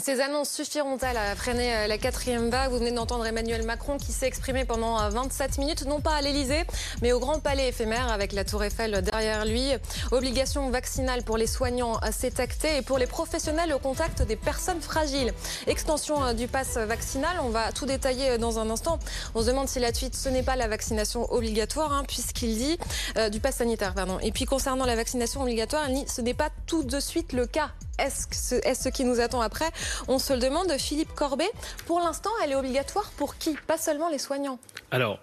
Ces annonces suffiront-elles à freiner euh, la quatrième vague? Vous venez d'entendre Emmanuel Macron qui s'est exprimé pendant 27 euh, minutes, non pas à l'Elysée, mais au Grand Palais éphémère avec la Tour Eiffel derrière lui. Obligation vaccinale pour les soignants, c'est acté, et pour les professionnels au contact des personnes fragiles. Extension euh, du pass vaccinal, on va tout détailler dans un instant. On se demande si la suite, ce n'est pas la vaccination obligatoire, hein, puisqu'il dit du pass sanitaire, pardon. Et puis concernant la vaccination obligatoire, ce n'est pas tout de suite le cas. Est-ce est ce qui nous attend après? On se le demande. Philippe Corbet, pour l'instant, elle est obligatoire pour qui? Pas seulement les soignants. Alors,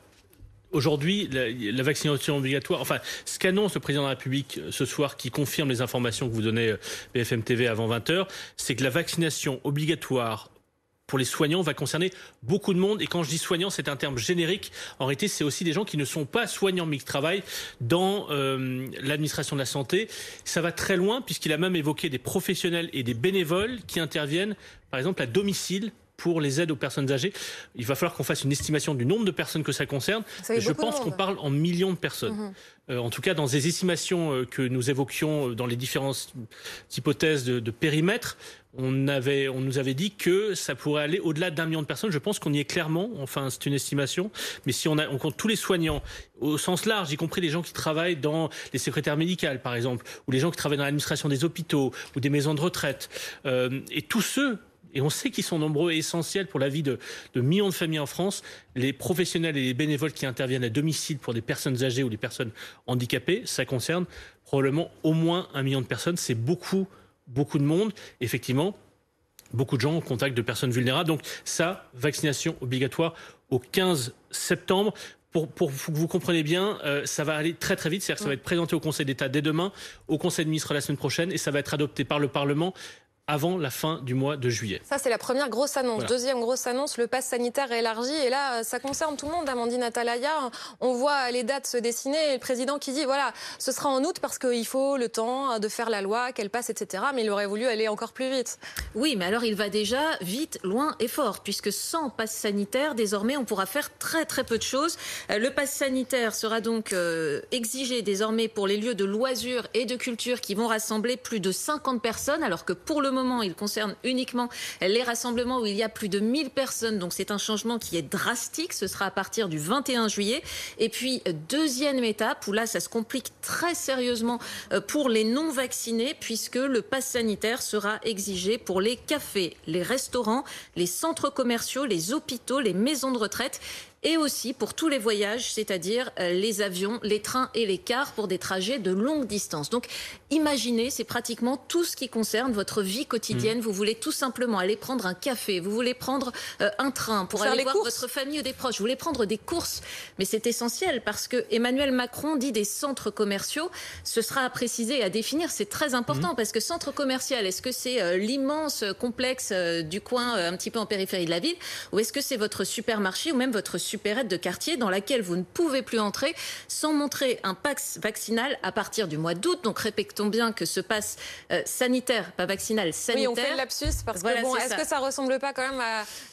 Aujourd'hui, la, vaccination obligatoire, enfin, ce qu'annonce le président de la République euh, ce soir, qui confirme les informations que vous donnez euh, BFM TV avant 20h, c'est que la vaccination obligatoire pour les soignants va concerner beaucoup de monde. Et quand je dis soignants, c'est un terme générique. En réalité, c'est aussi des gens qui ne sont pas soignants mais qui travaillent dans euh, l'administration de la santé. Ça va très loin puisqu'il a même évoqué des professionnels et des bénévoles qui interviennent, par exemple, à domicile pour les aides aux personnes âgées. Il va falloir qu'on fasse une estimation du nombre de personnes que ça concerne. je pense qu'on parle en millions de personnes. Mhm. Euh, en tout cas, dans des estimations euh, que nous évoquions dans les différentes hypothèses de, de périmètre, on, avait, on nous avait dit que ça pourrait aller au-delà d'un million de personnes. Je pense qu'on y est clairement. Enfin, c'est une estimation. Mais si on, a, on compte tous les soignants, au sens large, y compris les gens qui travaillent dans les secrétaires médicales, par exemple, ou les gens qui travaillent dans l'administration des hôpitaux ou des maisons de retraite, euh, et tous ceux et on sait qu'ils sont nombreux et essentiels pour la vie de, de, millions de familles en France. Les professionnels et les bénévoles qui interviennent à domicile pour des personnes âgées ou des personnes handicapées, ça concerne probablement au moins un million de personnes. C'est beaucoup beaucoup de monde, effectivement, beaucoup de gens en contact de personnes vulnérables. Donc ça, vaccination obligatoire au 15 septembre. Pour, pour que vous compreniez bien, euh, ça va aller très très vite. C'est-à-dire que ça va être présenté au Conseil d'État dès demain, au Conseil de ministres la semaine prochaine, et ça va être adopté par le Parlement avant la fin du mois de juillet. Ça, c'est la première grosse annonce. Deuxième grosse annonce, le pass sanitaire est élargi. Et là, ça concerne tout le monde. Amandine Atalaya, on voit les dates se dessiner. Et le président qui dit, voilà, ce sera en août parce qu'il faut le temps de faire la loi, qu'elle passe, etc. Mais il aurait voulu aller encore plus vite. Oui, mais alors il va déjà vite, loin et fort. Puisque sans pass sanitaire, désormais, on pourra faire très très peu de choses. Euh, le pass sanitaire sera donc euh, exigé désormais pour les lieux de loisirs et de culture qui vont rassembler plus de 50 personnes. Alors que pour le moment, il concerne uniquement les rassemblements où il y a plus de 1000 personnes. Donc c'est un changement qui est drastique. Ce sera à partir du 21 juillet. Et puis, deuxième étape, où là, ça se complique très sérieusement euh, pour les non vaccinés, puisque le pass sanitaire sera exigé pour les cafés, les restaurants, les centres commerciaux, les hôpitaux, les maisons de retraite et aussi pour tous les voyages, c'est-à-dire euh, les avions, les trains et les cars pour des trajets de longue distance. Donc imaginez, c'est pratiquement tout ce qui concerne votre vie quotidienne. Mmh. Vous voulez tout simplement aller prendre un café, vous voulez prendre euh, un train pour aller voir votre famille ou des proches, vous voulez prendre des courses. Mais c'est essentiel parce que Emmanuel Macron dit des centres commerciaux. Ce sera à préciser et à définir. C'est très important mmh. parce que centre commercial, est-ce que c'est euh, l'immense complexe du coin un petit peu en périphérie de la ville? Ou est-ce que c'est votre supermarché ou même votre supérette de quartier dans laquelle vous ne pouvez plus entrer sans montrer un pass vaccinal à partir du mois d'août. Donc répétons bien que ce pass euh, sanitaire, pas vaccinal, sanitaire. Oui, on fait le lapsus parce que bon, est-ce que ça ressemble pas quand même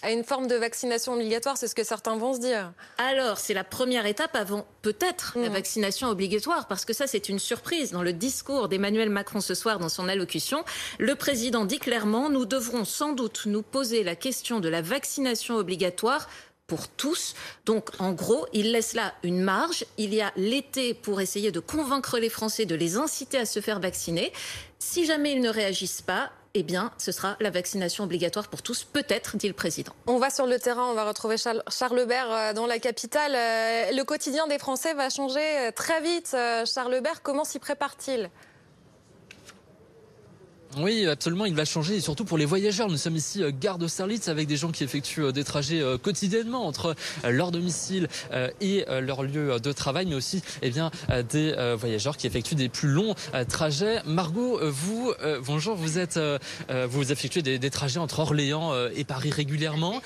à, une forme de vaccination obligatoire? C'est ce que certains vont se dire. Alors, c'est la première étape avant peut-être la mmh. vaccination obligatoire parce que ça, c'est une surprise. Dans le discours d'Emmanuel Macron ce soir, dans son allocution, le président dit clairement nous devrons sans doute nous poser la question de la vaccination obligatoire pour tous. Donc, en gros, il laisse là une marge. Il y a l'été pour essayer de convaincre les Français, de les inciter à se faire vacciner. Si jamais ils ne réagissent pas, eh bien, ce sera la vaccination obligatoire pour tous, peut-être, dit le président. On va sur le terrain, on va retrouver Charles, Charles Bert euh, dans la capitale. Euh, le quotidien des Français va changer euh, très vite. Charles Bert, comment s'y prépare-t-il? Oui, absolument, il va changer et surtout pour les voyageurs. Nous sommes ici euh, gare d'Austerlitz avec des gens qui effectuent euh, des trajets euh, quotidiennement entre leur domicile et leur lieu de travail, mais aussi eh bien des voyageurs qui effectuent des plus longs trajets. Margot, vous, bonjour, vous êtes, vous effectuez des, des trajets entre Orléans et Paris régulièrement.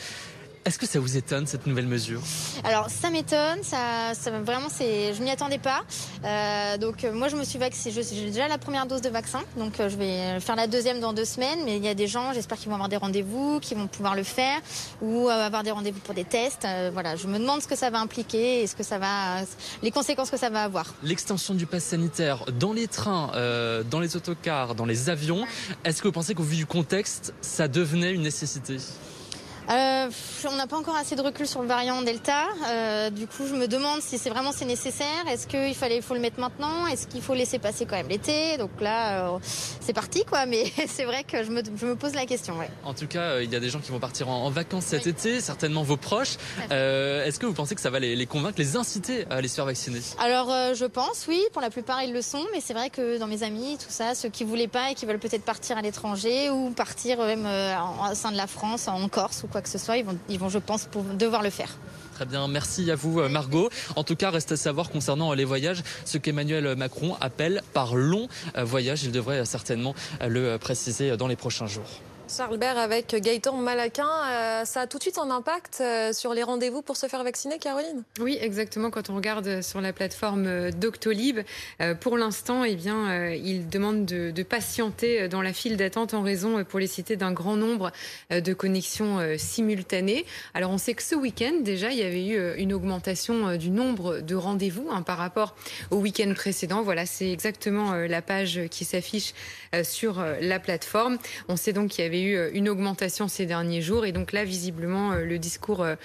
Est-ce que ça vous étonne cette nouvelle mesure? Alors ça m'étonne, ça, ça vraiment c'est, je m'y attendais pas. Euh, donc euh, moi je me suis vaccinée, j'ai déjà la première dose de vaccin, donc euh, je vais faire la deuxième dans deux semaines. Mais il y a des gens, j'espère qu'ils vont avoir des rendez-vous, qu'ils vont pouvoir le faire ou avoir des rendez-vous pour des tests. voilà, je me demande ce que ça va impliquer et ce que ça va, les conséquences que ça va avoir. L'extension du pass sanitaire dans les trains, dans les autocars, dans les avions. Est-ce que vous pensez qu'au vu du contexte, ça devenait une nécessité? Euh, on n'a pas encore assez de recul sur le variant Delta. Euh, du coup, je me demande si c'est vraiment c'est nécessaire. Est-ce qu'il fallait, faut le mettre maintenant? Est-ce qu'il faut laisser passer quand même l'été? Donc là, euh, c'est parti, quoi. Mais c'est vrai que je me, je me, pose la question. Ouais. En tout cas, il y a des gens qui vont partir en, vacances cet été, certainement vos proches. Est-ce que vous pensez que ça va les, les, convaincre, les inciter à aller se faire vacciner? Alors, je pense, oui. Pour la plupart, ils le sont. Mais c'est vrai que dans mes amis, tout ça, ceux qui voulaient pas et qui veulent peut-être partir à l'étranger ou partir même au sein de la France, en Corse ou quoi que ce soit, ils vont, ils vont je pense, pour devoir le faire. Très bien, merci à vous Margot. En tout cas, reste à savoir concernant les voyages, ce qu'Emmanuel Macron appelle par long voyage. Il devrait certainement le préciser dans les prochains jours. Charles Bert avec Gaëtan Malaquin, euh, ça a tout de suite un impact euh, sur les rendez-vous pour se faire vacciner, Caroline? Oui, exactement. Quand on regarde sur la plateforme euh, Doctolib, pour l'instant, eh bien, il demande de, patienter dans la file d'attente en raison, pour les citer, d'un grand nombre de connexions simultanées. Alors, on sait que ce week-end, déjà, il y avait eu une augmentation du nombre de rendez-vous hein, par rapport au week-end précédent. Voilà, c'est exactement la page qui s'affiche sur la plateforme. On sait donc qu'il y avait eu euh, une augmentation ces derniers jours. Et donc là, visiblement, euh, le discours euh,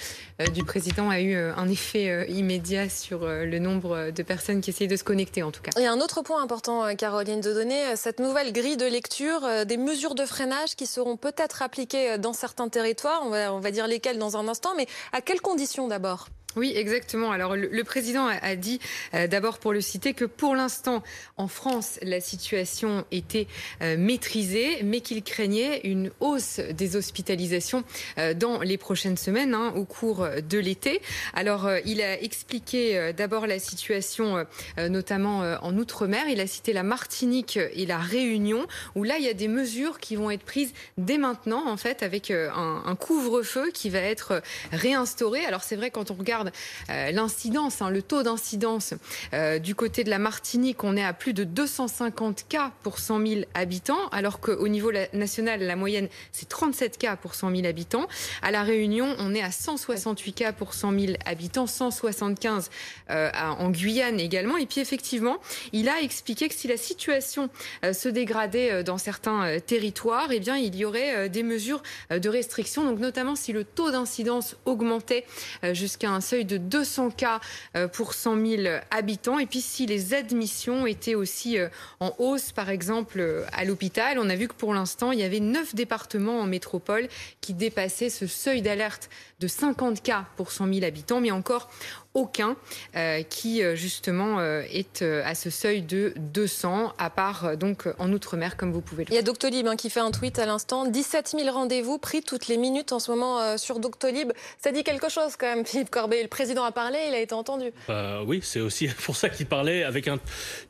du président a eu un effet immédiat sur le nombre de personnes qui essayent de se connecter, en tout cas. A un autre point important, Caroline, de donner cette nouvelle grille de lecture des mesures de freinage qui seront peut-être appliquées dans certains territoires. On va, on va dire lesquelles dans un instant, mais à quelles conditions d'abord? Oui, exactement. Alors le, président a, dit, euh, d'abord pour le citer, que pour l'instant, en France, la situation était euh, maîtrisée, mais qu'il craignait une hausse des hospitalisations euh, dans les prochaines semaines, hein, au cours de l'été. Alors il a expliqué d'abord la situation, notamment en Outre-mer. Il a cité la Martinique et la Réunion, où là, il y a des mesures qui vont être prises dès maintenant, en fait, avec un, un couvre-feu qui va être réinstauré. Alors c'est vrai, quand on regarde euh, l'incidence, hein, le taux d'incidence euh, du côté de la Martinique, on est à plus de 250 cas pour 100 000 habitants, alors qu'au niveau national, la moyenne, c'est 37 cas pour 100 000 habitants. À La Réunion, on est à 168 cas pour 100 000 habitants, 175 euh, en Guyane également. Et puis effectivement, il a expliqué que si la situation se dégradait dans certains territoires, eh bien, il y aurait des mesures de restriction, donc notamment si le taux d'incidence augmentait jusqu'à un seuil de 200 cas euh, pour 100 000 habitants. Et puis si les admissions étaient aussi euh, en hausse, par exemple euh, à l'hôpital, on a vu que pour l'instant, il y avait neuf départements en métropole qui dépassaient ce seuil d'alerte de 50 cas pour 100 000 habitants. Mais encore, aucun euh, qui euh, justement euh, est à ce seuil de 200, à part donc en Outre-mer, comme vous pouvez le Il y a Doctolib hein, qui fait un tweet à l'instant. 17 000 rendez-vous pris toutes les minutes en ce moment sur Doctolib. Ça dit quelque chose quand même, Philippe Corbet. Le président a parlé, il a été entendu. Bah, oui, c'est aussi pour ça qu'il parlait avec un.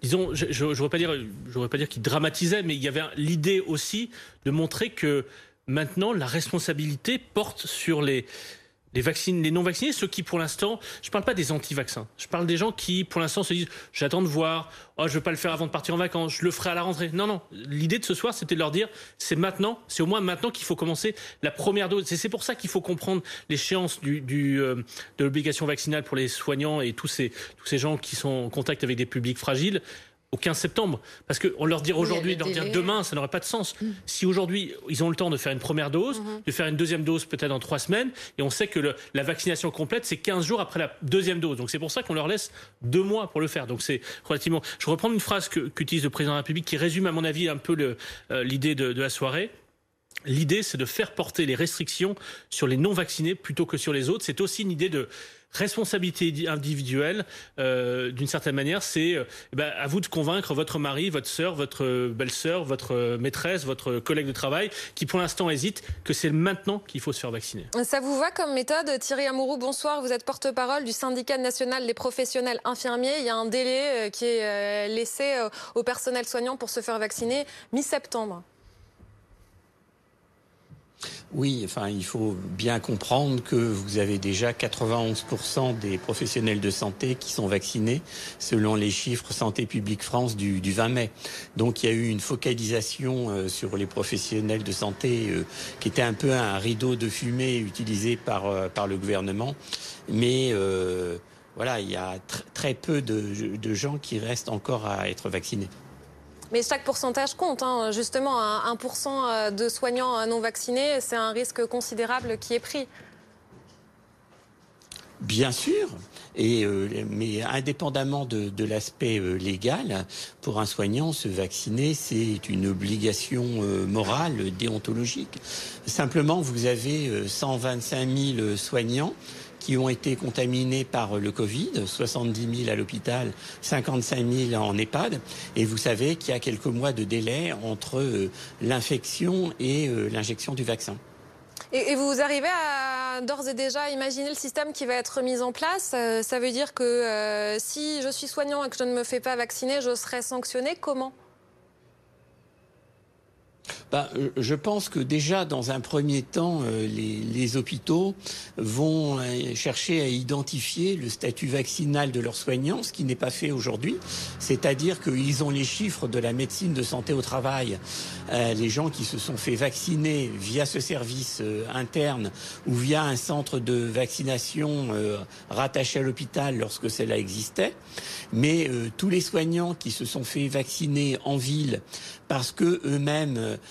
Disons, je ne voudrais pas dire, pas dire qu'il dramatisait, mais il y avait l'idée aussi de montrer que maintenant la responsabilité porte sur les les, vaccines, les non-vaccinés, ceux qui, pour l'instant, je ne parle pas des anti-vaccins. Je parle des gens qui, pour l'instant, se disent j'attends de voir, oh, je ne veux pas le faire avant de partir en vacances, je le ferai à la rentrée. Non, non. L'idée de ce soir, c'était de leur dire c'est maintenant, c'est au moins maintenant qu'il faut commencer la première dose. C'est pour ça qu'il faut comprendre l'échéance du, du euh, de l'obligation vaccinale pour les soignants et tous ces, tous ces gens qui sont en contact avec des publics fragiles au 15 septembre. Parce qu'on leur dire aujourd'hui, leur dire demain, ça n'aurait pas de sens. Mm. Si aujourd'hui, ils ont le temps de faire une première dose, mm-hmm. de faire une deuxième dose peut-être dans trois semaines, et on sait que le, la vaccination complète, c'est 15 jours après la deuxième dose. Donc c'est pour ça qu'on leur laisse deux mois pour le faire. Donc c'est relativement... Je reprends une phrase qu'utilise le président de la République qui résume à mon avis un peu euh, l'idée de, de la soirée. L'idée, c'est de faire porter les restrictions sur les non-vaccinés plutôt que sur les autres. C'est aussi une idée de responsabilité individuelle, euh, d'une certaine manière, c'est euh, eh ben, à vous de convaincre votre mari, votre sœur, votre belle-sœur, votre maîtresse, votre collègue de travail, qui pour l'instant hésite, que c'est maintenant qu'il faut se faire vacciner. Ça vous va comme méthode Thierry Amourou, bonsoir. Vous êtes porte-parole du syndicat national des professionnels infirmiers. Il y a un délai euh, qui est laissé au personnel soignant pour se faire vacciner mi-septembre. Oui, enfin, il faut bien comprendre que vous avez déjà 91% des professionnels de santé qui sont vaccinés, selon les chiffres Santé publique France du, 20 mai. Donc, il y a eu une focalisation euh, sur les professionnels de santé euh, qui était un peu un rideau de fumée utilisé par, euh, le gouvernement. Mais voilà, il y a très peu de gens qui restent encore à être vaccinés. Mais chaque pourcentage compte. Hein. Justement, 1% euh, de soignants euh, non vaccinés, c'est un risque considérable qui est pris. Bien sûr, euh, mais indépendamment de, l'aspect légal, pour un soignant, se vacciner, c'est une obligation morale, déontologique. Simplement, vous avez 125 000 soignants qui ont été contaminés par le Covid, 70 000 à l'hôpital, 55 000 en EHPAD. Et vous savez qu'il y a quelques mois de délai entre euh, l'infection et euh, l'injection du vaccin. Et, vous arrivez à d'ores et déjà imaginer le système qui va être mis en place euh, Ça veut dire que si je suis soignant et que je ne me fais pas vacciner, je serai sanctionné Comment? Bah, euh, je pense que déjà, dans un premier temps, euh, les, hôpitaux vont euh, chercher à identifier le statut vaccinal de leurs soignants, ce qui n'est pas fait aujourd'hui. C'est-à-dire qu'ils ont les chiffres de la médecine de santé au travail. les gens qui se sont fait vacciner via ce service interne ou via un centre de vaccination rattaché à l'hôpital lorsque cela existait. Mais tous les soignants qui se sont fait vacciner en ville parce que eux-mêmes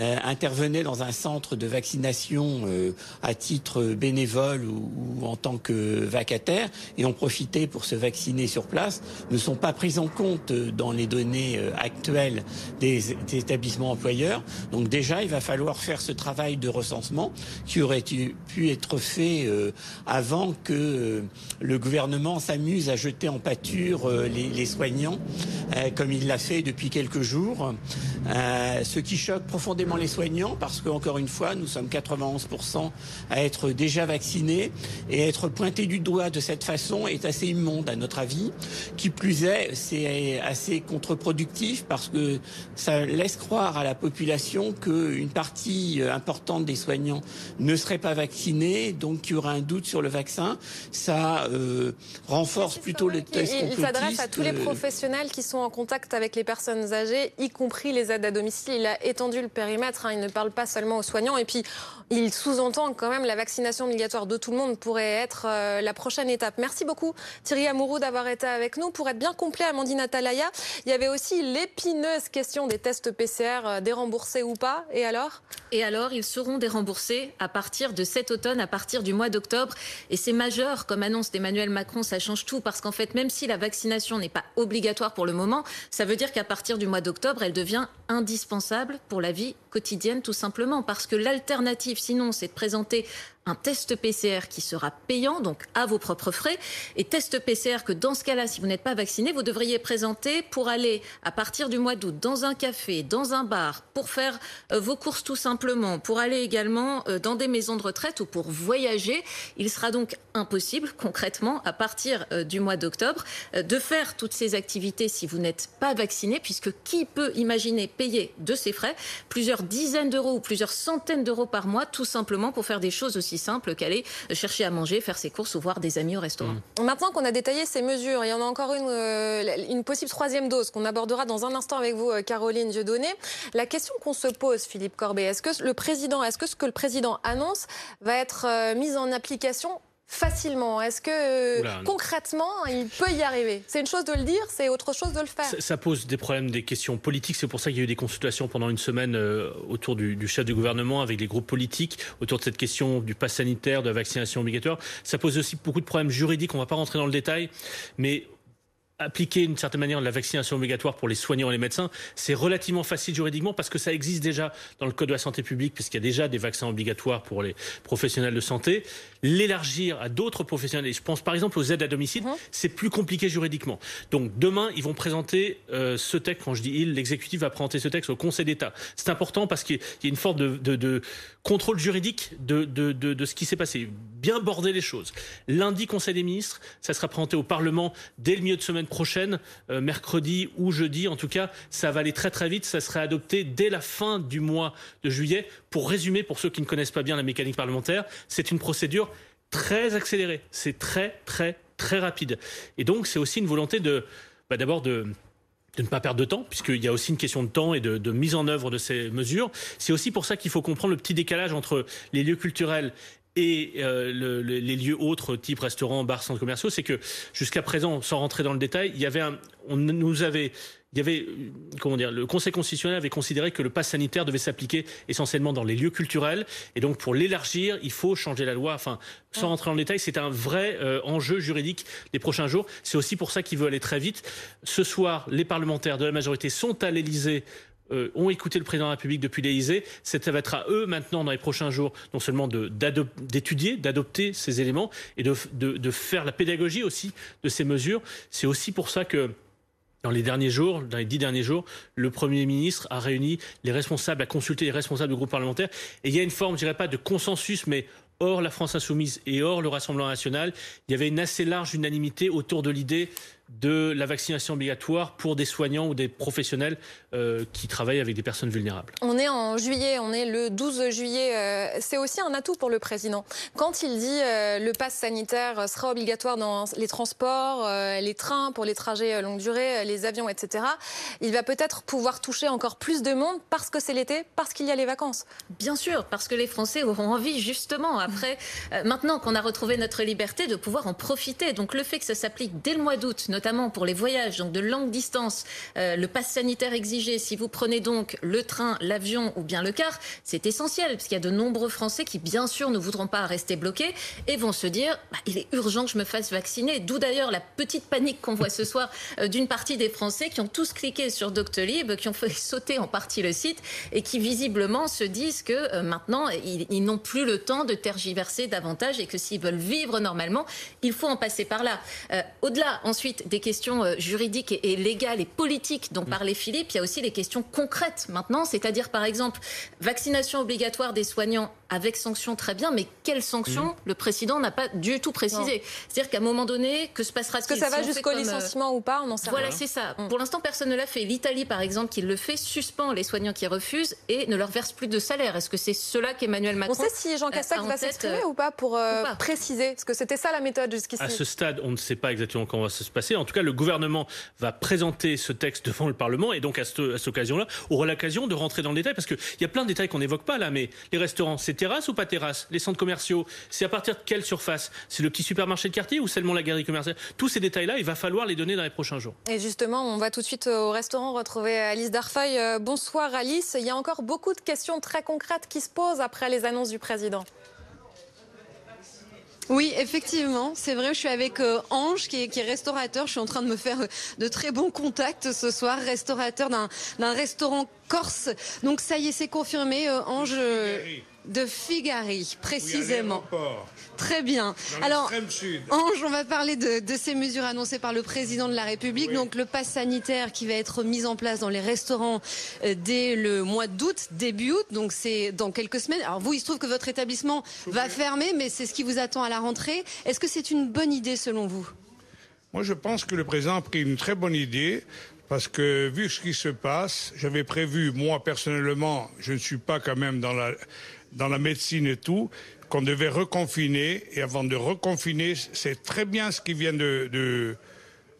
euh, intervenaient dans un centre de vaccination euh, à titre bénévole ou, en tant que vacataire et ont profité pour se vacciner sur place ne sont pas pris en compte dans les données euh, actuelles des, établissements employeurs. Donc déjà, il va falloir faire ce travail de recensement qui aurait pu être fait avant que le gouvernement s'amuse à jeter en pâture les, les soignants, comme il l'a fait depuis quelques jours. ce qui choque profondément les soignants parce qu'encore une fois, nous sommes 91% à être déjà vaccinés et être pointés du doigt de cette façon est assez immonde à notre avis. Qui plus est, c'est assez contre-productif parce que ça laisse croire à la population qu'une partie importante des soignants ne serait pas vaccinés, donc qu'il y aura un doute sur le vaccin. Ça euh, renforce plutôt le test Il, il s'adresse à tous les professionnels qui sont en contact avec les personnes âgées, y compris les aides à domicile. Il a étendu le périmètre Hein. Il ne parle pas seulement aux soignants. Et puis, il sous-entend quand même la vaccination obligatoire de tout le monde pourrait être euh, la prochaine étape. Merci beaucoup Thierry Amourou d'avoir été avec nous. Pour être bien complet, Amandine Atalaya, il y avait aussi l'épineuse question des tests PCR euh, déremboursés ou pas. Et alors? Et alors, ils seront déremboursés à partir de cet automne, à partir du mois d'octobre. Et c'est majeur, comme annonce d'Emmanuel Macron, ça change tout parce qu'en fait, même si la vaccination n'est pas obligatoire pour le moment, ça veut dire qu'à partir du mois d'octobre, elle devient indispensable pour la vie quotidienne tout simplement. Parce que l'alternative sinon c'est de présenter un test PCR qui sera payant, donc à vos propres frais, et test PCR que dans ce cas-là, si vous n'êtes pas vacciné, vous devriez présenter pour aller à partir du mois d'août dans un café, dans un bar, pour faire euh, vos courses tout simplement, pour aller également euh, dans des maisons de retraite ou pour voyager. Il sera donc impossible, concrètement, à partir euh, du mois d'octobre, de faire toutes ces activités si vous n'êtes pas vacciné, puisque qui peut imaginer payer de ses frais plusieurs dizaines d'euros ou plusieurs centaines d'euros par mois, tout simplement pour faire des choses aussi simple qu'aller chercher à manger, faire ses courses ou voir des amis au restaurant. Mmh. Maintenant qu'on a détaillé ces mesures, il y en a encore une, euh, une possible troisième dose qu'on abordera dans un instant avec vous, euh, Caroline Dieudonné. La question qu'on se pose, Philippe Corbet, est-ce que le président, est-ce que ce que le président annonce va être euh, mis en application facilement Est-ce que concrètement, il peut y arriver? C'est une chose de le dire, c'est autre chose de le faire. Ça, pose des problèmes, des questions politiques. C'est pour ça qu'il y a eu des consultations pendant une semaine euh, autour du, du, chef du gouvernement avec les groupes politiques autour de cette question du pass sanitaire, de la vaccination obligatoire. Ça pose aussi beaucoup de problèmes juridiques. On ne va pas rentrer dans le détail, mais appliquer d'une certaine manière la vaccination obligatoire pour les soignants et les médecins, c'est relativement facile juridiquement parce que ça existe déjà dans le Code de la santé publique, puisqu'il y a déjà des vaccins obligatoires pour les professionnels de santé. L'élargir à d'autres professionnels, et je pense par exemple aux aides à domicile, mhm. c'est plus compliqué juridiquement. Donc demain, ils vont présenter euh, ce texte, quand je dis il, l'exécutif va présenter ce texte au Conseil d'État. C'est important parce qu'il y a une forme de, de, de contrôle juridique de, de ce qui s'est passé. Bien border les choses. Lundi, Conseil des ministres, ça sera présenté au Parlement dès le milieu de semaine prochaine, euh, mercredi ou jeudi. En tout cas, ça va aller très très vite. Ça serait adopté dès la fin du mois de juillet. Pour résumer, pour ceux qui ne connaissent pas bien la mécanique parlementaire, c'est une procédure très accélérée. C'est très très très rapide. Et donc, c'est aussi une volonté de, bah, d'abord de de ne pas perdre de temps, puisqu'il y a aussi une question de temps et de, de mise en œuvre de ces mesures. C'est aussi pour ça qu'il faut comprendre le petit décalage entre les lieux culturels et euh, le, le, les lieux autres, type restaurants, bars, centres commerciaux, c'est que jusqu'à présent, sans rentrer dans le détail, il y avait un, on nous avait il y avait, comment dire, le Conseil constitutionnel avait considéré que le pass sanitaire devait s'appliquer essentiellement dans les lieux culturels. Et donc, pour l'élargir, il faut changer la loi. Enfin, sans rentrer dans le détail, c'est un vrai euh, enjeu juridique des prochains jours. C'est aussi pour ça qu'il veut aller très vite. Ce soir, les parlementaires de la majorité sont à l'Élysée euh, ont écouté le président de la République depuis l'Élysée. Ça va être à eux maintenant, dans les prochains jours, non seulement d'étudier, d'adopter ces éléments et de, de, de, faire la pédagogie aussi de ces mesures. C'est aussi pour ça que dans les derniers jours, dans les dix derniers jours, le Premier ministre a réuni les responsables, a consulté les responsables du groupe parlementaire. Et il y a une forme, je dirais pas de consensus, mais hors la France insoumise et hors le Rassemblement national, il y avait une assez large unanimité autour de l'idée de la vaccination obligatoire pour des soignants ou des professionnels euh, qui travaillent avec des personnes vulnérables. On est en juillet, on est le 12 juillet. Euh, c'est aussi un atout pour le président. Quand il dit euh, le pass sanitaire sera obligatoire dans les transports, euh, les trains pour les trajets longue durée, les avions, etc., il va peut-être pouvoir toucher encore plus de monde parce que c'est l'été, parce qu'il y a les vacances. Bien sûr, parce que les Français auront envie justement, après, maintenant qu'on a retrouvé notre liberté, de pouvoir en profiter. Donc le fait que ça s'applique dès le mois d'août, notamment pour les voyages donc de longue distance, euh, le pass sanitaire exigé, si vous prenez donc le train, l'avion ou bien le car, c'est essentiel, parce qu'il y a de nombreux Français qui, bien sûr, ne voudront pas rester bloqués et vont se dire, bah, il est urgent que je me fasse vacciner. D'où d'ailleurs la petite panique qu'on voit ce soir euh, d'une partie des Français qui ont tous cliqué sur Doctolib, qui ont fait sauter en partie le site et qui visiblement se disent que euh, maintenant, ils, n'ont plus le temps de tergiverser davantage et que s'ils veulent vivre normalement, il faut en passer par là. Au-delà, ensuite, des questions euh, juridiques et, et, légales et politiques dont parlait Philippe, il y a aussi les questions concrètes maintenant, c'est-à-dire par exemple vaccination obligatoire des soignants avec sanction très bien, mais quelle sanction mmh. le président n'a pas du tout précisé. C'est-à-dire qu'à un moment donné, que se passera-t-il? Est-ce que ça si va jusqu'au licenciement euh... ou pas? On en sait Voilà, c'est ça. Mmh. Pour l'instant, personne ne l'a fait. L'Italie, par exemple, qui le fait, suspend les soignants qui refusent et ne leur verse plus de salaire. Est-ce que c'est cela qu'Emmanuel Macron On sait si Jean Castex va s'exprimer ou pas pour euh, ou pas? préciser? Parce que c'était ça la méthode jusqu'ici. À ce stade, on ne sait pas exactement comment va se passer. En tout cas, le gouvernement va présenter ce texte devant le Parlement et donc à cette, à cette occasion-là, aura l'occasion de rentrer dans le détail parce qu'il y a plein de détails qu'on n'évoque pas là. Mais les restaurants, c'est terrasse ou pas terrasse Les centres commerciaux, c'est à partir de quelle surface? C'est le petit supermarché de quartier ou seulement la galerie commerciale? Tous ces détails-là, il va falloir les donner dans les prochains jours. Et justement, on va tout de suite au restaurant retrouver Alice Darfeuille. Bonsoir Alice. Il y a encore beaucoup de questions très concrètes qui se posent après les annonces du président. Oui, effectivement, c'est vrai. Je suis avec euh, Ange, qui est, qui est, restaurateur. Je suis en train de me faire euh, de très bons contacts ce soir, restaurateur d'un restaurant corse. Donc ça y est, c'est confirmé. Euh, Ange de Figari, précisément. Oui, Très bien. Alors, Ange, on va parler de, de, ces mesures annoncées par le président de la République. Oui. Donc, le pass sanitaire qui va être mis en place dans les restaurants euh, dès le mois d'août, début août. Donc, c'est dans quelques semaines. Alors, vous, il se trouve que votre établissement Tout va fermer, mais c'est ce qui vous attend à la rentrée. Est-ce que c'est une bonne idée selon vous? Moi, je pense que le président a pris une très bonne idée. Parce que vu ce qui se passe, j'avais prévu, moi personnellement, je ne suis pas quand même dans la, dans la médecine et tout, qu'on devait reconfiner. Et avant de reconfiner, c'est très bien ce qu'il vient de, de,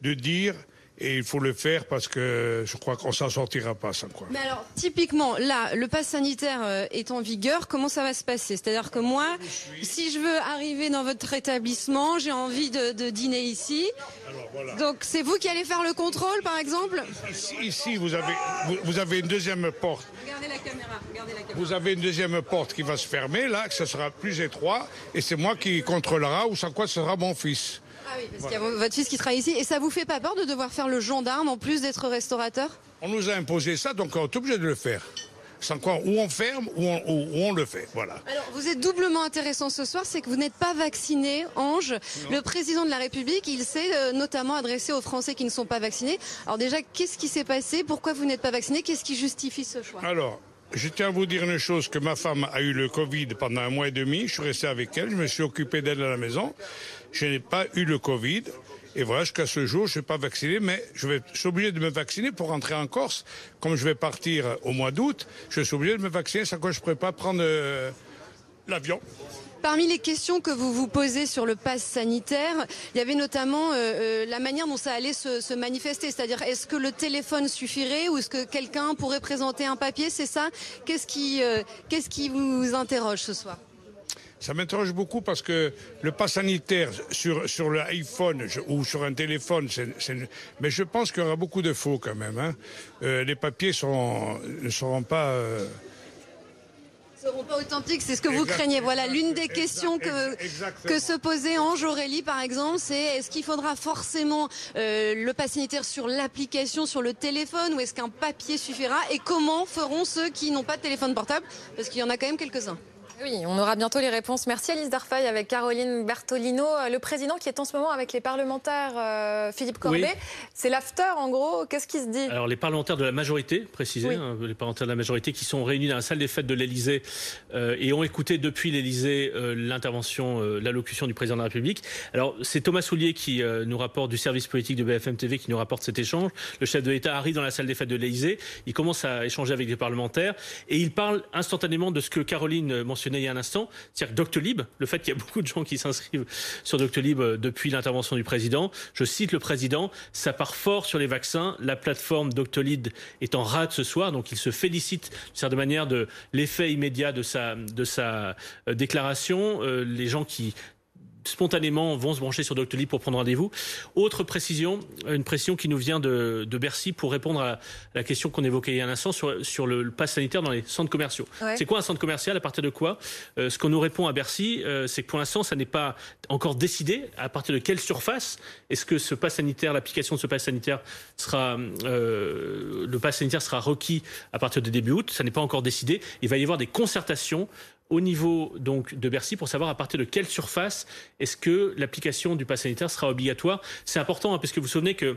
de dire. Et il faut le faire parce que je crois qu'on s'en sortira pas sans quoi. Mais alors, typiquement, là, le pass sanitaire euh, est en vigueur. Comment ça va se passer? C'est-à-dire que moi, je si je veux arriver dans votre établissement, j'ai envie de, de, dîner ici. Alors, voilà. Donc, c'est vous qui allez faire le contrôle, par exemple? Ici, ici vous, avez, vous, vous, avez une deuxième porte. Regardez la caméra. Regardez la caméra. Vous avez une deuxième porte qui va se fermer, là, que ce sera plus étroit. Et c'est moi qui contrôlera, ou sans quoi ce sera mon fils. Ah oui, parce voilà. qu'il y a votre fils qui sera ici. Et ça vous fait pas peur de devoir faire le gendarme en plus d'être restaurateur? On nous a imposé ça, donc on est obligé de le faire. Sans quoi, ou on ferme, ou on, ou on, le fait. Voilà. Alors, vous êtes doublement intéressant ce soir, c'est que vous n'êtes pas vacciné, Ange. Non. Le président de la République, il s'est euh, notamment adressé aux Français qui ne sont pas vaccinés. Alors déjà, qu'est-ce qui s'est passé? Pourquoi vous n'êtes pas vacciné? Qu'est-ce qui justifie ce choix? Alors, je tiens à vous dire une chose, que ma femme a eu le Covid pendant un mois et demi. Je suis resté avec elle, je me suis occupé d'elle à la maison. Je n'ai pas eu le Covid. Et voilà, jusqu'à ce jour, je ne suis pas vacciné, mais je vais suis de me vacciner pour rentrer en Corse. Comme je vais partir au mois d'août, je suis obligé de me vacciner, sans quoi je ne pourrais pas prendre euh, l'avion. Parmi les questions que vous vous posez sur le pass sanitaire, il y avait notamment euh, euh, la manière dont ça allait se, manifester, c'est-à-dire est-ce que le téléphone suffirait ou est-ce que quelqu'un pourrait présenter un papier, c'est ça? Qu'est-ce qui vous interroge ce soir? Ça m'interroge beaucoup parce que le pass sanitaire sur, sur l'iPhone ou sur un téléphone, mais je pense qu'il y aura beaucoup de faux quand même. Hein. Euh, les papiers ne seront pas... Euh, seront pas authentiques, c'est ce que vous craignez. Voilà, l'une des questions que, que se posait Ange Aurélie, par exemple, c'est est-ce qu'il faudra forcément euh, le pass sanitaire sur l'application, sur le téléphone, ou est-ce qu'un papier suffira? Et comment feront ceux qui n'ont pas de téléphone portable? Parce qu'il y en a quand même quelques-uns. Oui, on aura bientôt les réponses. Merci Alice Darfaille avec Caroline Bertolino. Euh, le président qui est en ce moment avec les parlementaires, euh, Philippe Corbet. C'est l'after en gros. Qu'est-ce qui se dit? Alors les parlementaires de la majorité, précisé, hein, les parlementaires de la majorité qui sont réunis dans la salle des fêtes de l'Elysée euh, et ont écouté depuis l'Elysée l'intervention, l'allocution du président de la République. Alors c'est Thomas Soulier qui nous rapporte du service politique de BFM TV qui nous rapporte cet échange. Le chef de l'État arrive dans la salle des fêtes de l'Elysée. Il commence à échanger avec les parlementaires et il parle instantanément de ce que Caroline mentionnait il y a un instant, c'est-à-dire Doctolib, le fait qu'il y a beaucoup de gens qui s'inscrivent sur Doctolib euh, depuis l'intervention du président. Je cite le président, ça part fort sur les vaccins. La plateforme Doctolib est en rade ce soir, donc il se félicite d'une certaine manière de l'effet immédiat de sa, de sa euh, déclaration. Euh, les gens qui spontanément vont se brancher sur Doctolib pour prendre rendez-vous. Autre précision, une précision qui nous vient de, Bercy pour répondre à la question qu'on évoquait il y a un instant sur, sur le, pass sanitaire dans les centres commerciaux. C'est quoi un centre commercial? À partir de quoi euh, Ce qu'on nous répond à Bercy, euh, c'est que pour l'instant, ça n'est pas encore décidé. À partir de quelle surface est-ce que ce pass sanitaire, l'application de ce pass sanitaire sera, euh, le pass sanitaire sera requis à partir de début août Ça n'est pas encore décidé. Il va y avoir des concertations au niveau donc de Bercy pour savoir à partir de quelle surface est-ce que l'application du pass sanitaire sera obligatoire. C'est important hein, parce que vous vous souvenez que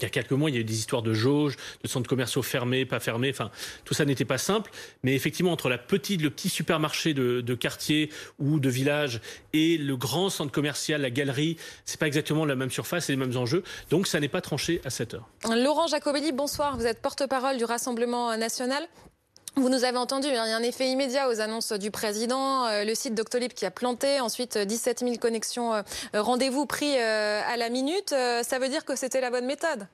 il y a quelques mois, il y a eu des histoires de jauges, de centres commerciaux fermés, pas fermés. Enfin, tout ça n'était pas simple. Mais effectivement, entre le petit supermarché de, quartier ou de village et le grand centre commercial, la galerie, c'est pas exactement la même surface et les mêmes enjeux. Donc, ça n'est pas tranché à cette heure. Laurent Jacobelli, bonsoir. Vous êtes porte-parole du Rassemblement national. Vous nous avez entendu, il y a un effet immédiat aux annonces du président. Euh, le site Doctolib qui a planté, ensuite 17 000 connexions euh, rendez-vous pris euh, à la minute. Ça veut dire que c'était la bonne méthode?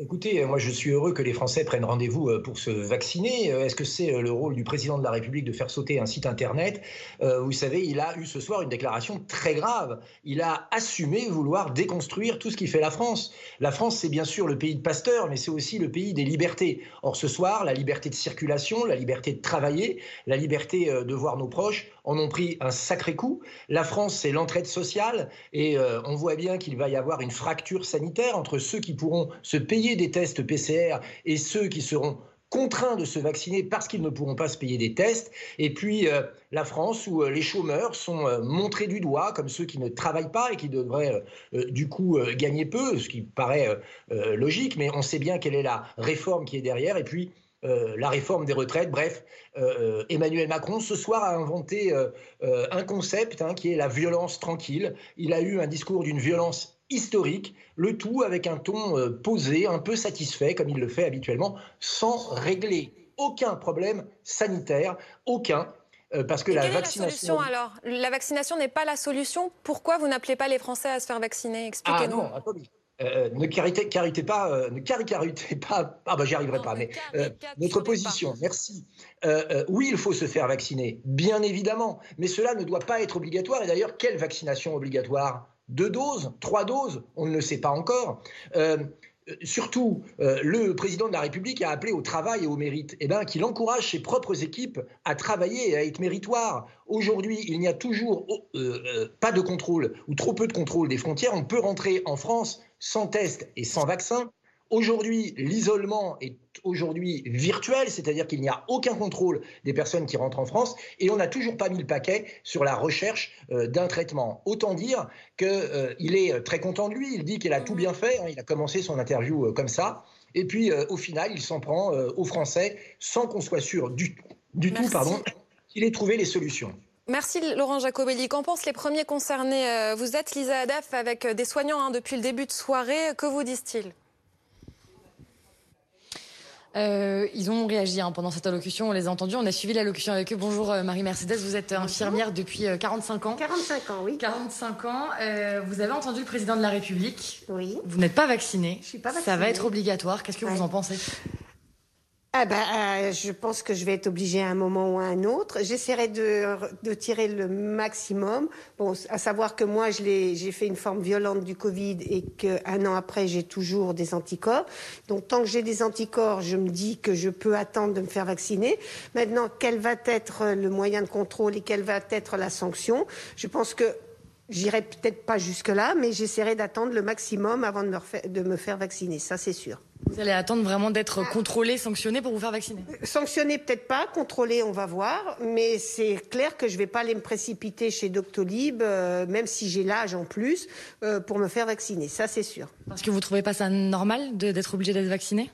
Écoutez, moi je suis heureux que les Français prennent rendez-vous euh, pour se vacciner. Euh, est-ce que c'est euh, le rôle du président de la République de faire sauter un site internet? Vous savez, il a eu ce soir une déclaration très grave. Il a assumé vouloir déconstruire tout ce qui fait la France. La France, c'est bien sûr le pays de Pasteur, mais c'est aussi le pays des libertés. Or ce soir, la liberté de circulation, la liberté de travailler, la liberté de voir nos proches en ont pris un sacré coup. La France, c'est l'entraide sociale et on voit bien qu'il va y avoir une fracture sanitaire entre ceux qui pourront se payer payer des tests PCR et ceux qui seront contraints de se vacciner parce qu'ils ne pourront pas se payer des tests. Et puis euh, la France où euh, les chômeurs sont euh, montrés du doigt comme ceux qui ne travaillent pas et qui devraient du coup gagner peu, ce qui paraît logique, mais on sait bien quelle est la réforme qui est derrière. Et puis la réforme des retraites. Bref, Emmanuel Macron, ce soir, a inventé un concept hein, qui est la violence tranquille. Il a eu un discours d'une violence historique, le tout avec un ton euh, posé, un peu satisfait, comme il le fait habituellement, sans régler aucun problème sanitaire, aucun. Euh, parce que la vaccination. la alors? La vaccination n'est pas la solution. Pourquoi vous n'appelez pas les Français à se faire vacciner? Expliquez-nous. Ah non, euh, ne, carité, pas, ne pas, ah bah j'y arriverai pas, mais notre position, merci. oui, il faut se faire vacciner, bien évidemment, mais cela ne doit pas être obligatoire. Et d'ailleurs, quelle vaccination obligatoire? Deux doses, trois doses, on ne le sait pas encore. Euh, surtout, euh, le président de la République a appelé au travail et au mérite, eh ben, qu'il encourage ses propres équipes à travailler et à être méritoires. Aujourd'hui, il n'y a toujours euh, pas de contrôle ou trop peu de contrôle des frontières. On peut rentrer en France sans test et sans vaccin. Aujourd'hui, l'isolement est aujourd'hui virtuel, c'est-à-dire qu'il n'y a aucun contrôle des personnes qui rentrent en France et on n'a toujours pas mis le paquet sur la recherche euh, d'un traitement. Autant dire qu'il euh, est euh, très content de lui, il dit qu'il a tout bien fait, hein, il a commencé son interview comme ça, et puis au final, il s'en prend aux Français sans qu'on soit sûr du, du tout pardon, qu'il ait trouvé les solutions. Merci Laurent Jacobelli. Qu'en pensent les premiers concernés Vous êtes Lisa Adaf avec des soignants hein, depuis le début de soirée. Que vous disent-ils? Euh, ils ont réagi hein, pendant cette allocution, on les a entendus, on a suivi l'allocution avec eux. Bonjour euh, Marie-Mercedes, vous êtes infirmière depuis 45 ans. 45 ans, oui. 45 ans, euh, vous avez entendu le président de la République. Oui. Vous n'êtes pas vacciné. Je suis pas vaccinée. Ça va être obligatoire, qu'est-ce que vous en pensez? Ah ben, euh, je pense que je vais être obligée à un moment ou à un autre. J'essaierai de, tirer le maximum. Bon, à savoir que moi, j'ai fait une forme violente du Covid et qu'un an après, j'ai toujours des anticorps. Donc, tant que j'ai des anticorps, je me dis que je peux attendre de me faire vacciner. Maintenant, quel va être le moyen de contrôle et quelle va être la sanction? Je pense que J'irai peut-être pas jusque-là, mais j'essaierai d'attendre le maximum avant de me faire vacciner, ça c'est sûr. Vous allez attendre vraiment d'être contrôlé, sanctionné pour vous faire vacciner Sanctionné peut-être pas, contrôlé on va voir, mais c'est clair que je vais pas aller me précipiter chez Doctolib, euh, même si j'ai l'âge en plus, euh, pour me faire vacciner, ça c'est sûr. Parce que vous trouvez pas ça normal d'être obligé d'être vacciné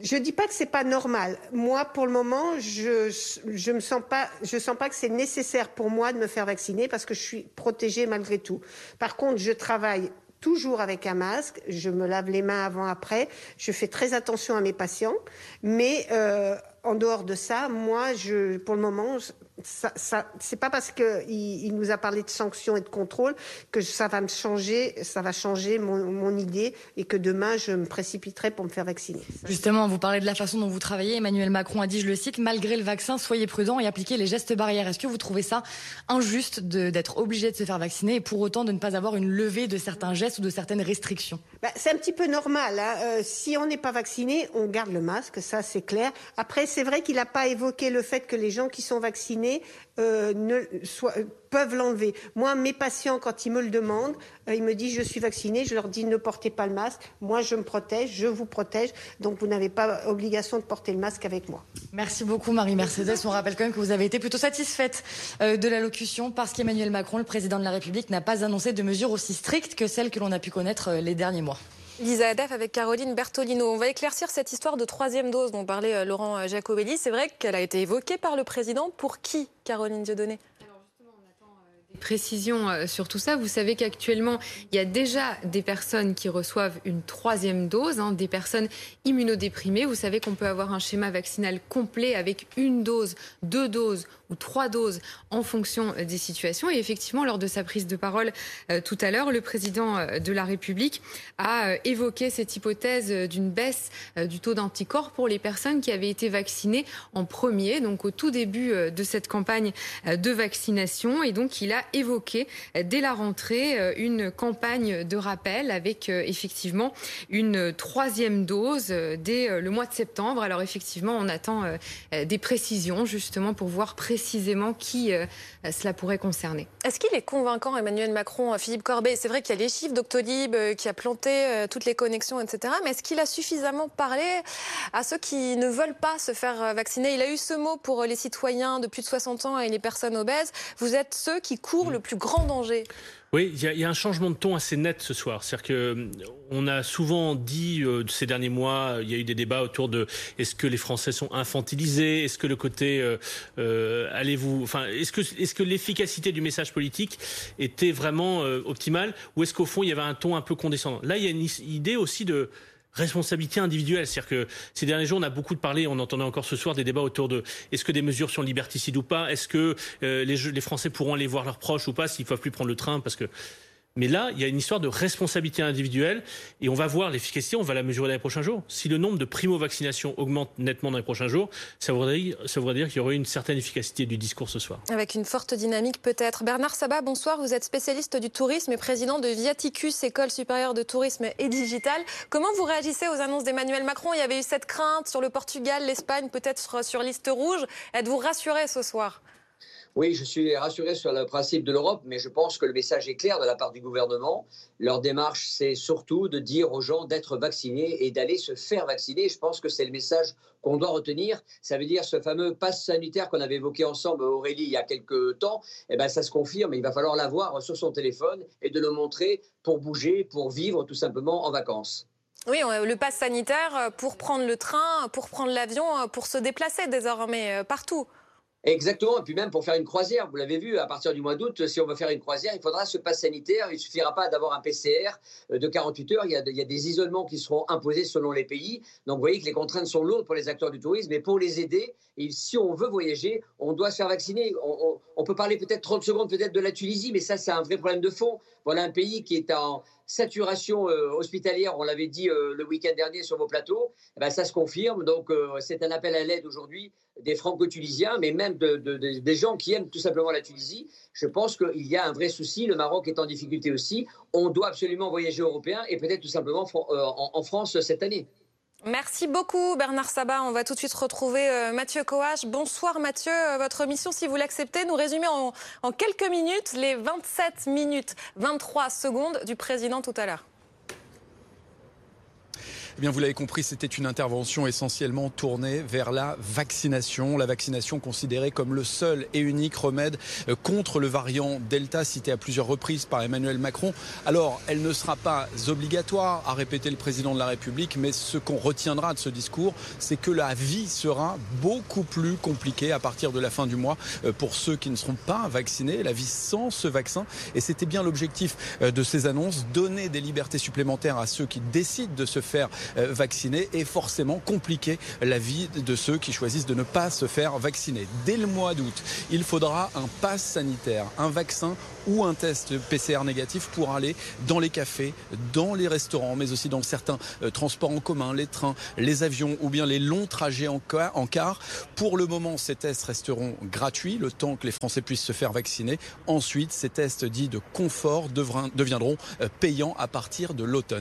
je dis pas que c'est pas normal. Moi, pour le moment, je je me sens pas, je sens pas que c'est nécessaire pour moi de me faire vacciner parce que je suis protégée malgré tout. Par contre, je travaille toujours avec un masque, je me lave les mains avant après, je fais très attention à mes patients, mais euh, en dehors de ça, moi, je, pour le moment, ça, ça c'est pas parce qu'il il nous a parlé de sanctions et de contrôle que ça va me changer, ça va changer mon, mon, idée et que demain je me précipiterai pour me faire vacciner. Justement, vous parlez de la façon dont vous travaillez. Emmanuel Macron a dit, je le cite, malgré le vaccin, soyez prudents et appliquez les gestes barrières. Est-ce que vous trouvez ça injuste d'être obligé de se faire vacciner et pour autant de ne pas avoir une levée de certains gestes ou de certaines restrictions? Bah, C'est un petit peu normal. Hein. Euh, si on n'est pas vacciné, on garde le masque, ça c'est clair. Après, c'est vrai qu'il n'a pas évoqué le fait que les gens qui sont vaccinés euh, peuvent l'enlever. Moi, mes patients, quand ils me le demandent, euh, ils me disent je suis vacciné, je leur dis ne portez pas le masque. Moi, je me protège, je vous protège. Donc, vous n'avez pas obligation de porter le masque avec moi. Merci beaucoup, Marie-Mercedes. On rappelle quand même que vous avez été plutôt satisfaite euh, de l'allocution parce qu'Emmanuel Macron, le président de la République, n'a pas annoncé de mesures aussi strictes que celles que l'on a pu connaître les derniers mois. Lisa Adaf avec Caroline Bertolino. On va éclaircir cette histoire de troisième dose dont parlait euh, Laurent euh, Jacobelli. C'est vrai qu'elle a été évoquée par le président. Pour qui, Caroline Dieudonné? Précision euh, sur tout ça. Vous savez qu'actuellement, il y a déjà des personnes qui reçoivent une troisième dose, hein, des personnes immunodéprimées. Vous savez qu'on peut avoir un schéma vaccinal complet avec une dose, deux doses ou trois doses en fonction euh, des situations. Et effectivement, lors de sa prise de parole euh, tout à l'heure, le président de la République a évoqué cette hypothèse d'une baisse du taux d'anticorps pour les personnes qui avaient été vaccinées en premier, donc au tout début de cette campagne de vaccination. Et donc, il a évoqué dès la rentrée une campagne de rappel avec effectivement une troisième dose dès le mois de septembre. Alors effectivement, on attend des précisions justement pour voir précisément qui euh, cela pourrait concerner. Est-ce qu'il est convaincant, Emmanuel Macron, euh, Philippe Corbet? C'est vrai qu'il y a les chiffres d'Octolib euh, qui a planté toutes les connexions, etc. Mais est-ce qu'il a suffisamment parlé à ceux qui ne veulent pas se faire vacciner? Il a eu ce mot pour les citoyens de plus de 60 ans et les personnes obèses. Vous êtes ceux qui courent le plus grand danger. Oui, il y, a un changement de ton assez net ce soir. C'est-à-dire que euh, on a souvent dit euh, ces derniers mois, il y a eu des débats autour de est-ce que les Français sont infantilisés, est-ce que le côté euh, euh allez-vous, enfin, est-ce que est-ce que l'efficacité du message politique était vraiment euh, optimale, ou est-ce qu'au fond il y avait un ton un peu condescendant? Là, il y a une idée aussi de responsabilité individuelle. C'est-à-dire que ces derniers jours, on a beaucoup parlé, on entendait encore ce soir des débats autour de est-ce que des mesures sont liberticides ou pas? Est-ce que euh, les, les Français pourront aller voir leurs proches ou pas s'ils ne peuvent plus prendre le train? Parce que mais là, il y a une histoire de responsabilité individuelle et on va voir l'efficacité, on va la mesurer dans les prochains jours. Si le nombre de primo-vaccinations augmente nettement dans les prochains jours, ça voudrait dire, dire qu'il y aurait une certaine efficacité du discours ce soir. Avec une forte dynamique peut-être. Bernard Sabat, bonsoir. Vous êtes spécialiste du tourisme et président de Viaticus, École supérieure de tourisme et digital. Comment vous réagissez aux annonces d'Emmanuel Macron? Il y avait eu cette crainte sur le Portugal, l'Espagne, peut-être sur liste rouge. Êtes-vous rassuré ce soir? Oui, je suis rassuré sur le principe de l'Europe, mais je pense que le message est clair de la part du gouvernement. Leur démarche, c'est surtout de dire aux gens d'être vaccinés et d'aller se faire vacciner. Je pense que c'est le message qu'on doit retenir. Ça veut dire ce fameux pass sanitaire qu'on avait évoqué ensemble, Aurélie, il y a quelques temps. Eh ben, ça se confirme. Il va falloir l'avoir sur son téléphone et de le montrer pour bouger, pour vivre tout simplement en vacances. Oui, le pass sanitaire pour prendre le train, pour prendre l'avion, pour se déplacer désormais euh, partout. Exactement, et puis même pour faire une croisière, vous l'avez vu, à partir du mois d'août, si on veut faire une croisière, il faudra ce pass sanitaire. Il ne suffira pas d'avoir un PCR euh, de 48 heures, il y, a, des isolements qui seront imposés selon les pays. Donc vous voyez que les contraintes sont lourdes pour les acteurs du tourisme, mais pour les aider, si on veut voyager, on doit se faire vacciner. On peut parler peut-être 30 secondes peut-être de la Tunisie, mais ça c'est un vrai problème de fond. Voilà un pays qui est en saturation euh, hospitalière, on l'avait dit euh, le week-end dernier sur vos plateaux, eh ben, ça se confirme. Donc euh, c'est un appel à l'aide aujourd'hui des franco-tunisiens, mais même de, de, de, des gens qui aiment tout simplement la Tunisie. Je pense qu'il y a un vrai souci. Le Maroc est en difficulté aussi. On doit absolument voyager européen et peut-être tout simplement en, en France cette année. Merci beaucoup Bernard Sabat. On va tout de suite retrouver euh, Mathieu Coache. Bonsoir Mathieu. Euh, votre mission, si vous l'acceptez, nous résumer en, en, quelques minutes les 27 minutes 23 secondes du président tout à l'heure. Eh bien, vous l'avez compris, c'était une intervention essentiellement tournée vers la vaccination. La vaccination considérée comme le seul et unique remède euh, contre le variant Delta cité à plusieurs reprises par Emmanuel Macron. Alors, elle ne sera pas obligatoire, a répété le président de la République, mais ce qu'on retiendra de ce discours, c'est que la vie sera beaucoup plus compliquée à partir de la fin du mois euh, pour ceux qui ne seront pas vaccinés, la vie sans ce vaccin. Et c'était bien l'objectif euh, de ces annonces, donner des libertés supplémentaires à ceux qui décident de se faire vaccinés et forcément compliquer la vie de ceux qui choisissent de ne pas se faire vacciner. Dès le mois d'août, il faudra un pass sanitaire, un vaccin ou un test PCR négatif pour aller dans les cafés, dans les restaurants, mais aussi dans certains euh, transports en commun, les trains, les avions ou bien les longs trajets en car. En car. Pour le moment, ces tests resteront gratuits le temps que les Français puissent se faire vacciner. Ensuite, ces tests dits de confort deviendront payants à partir de l'automne.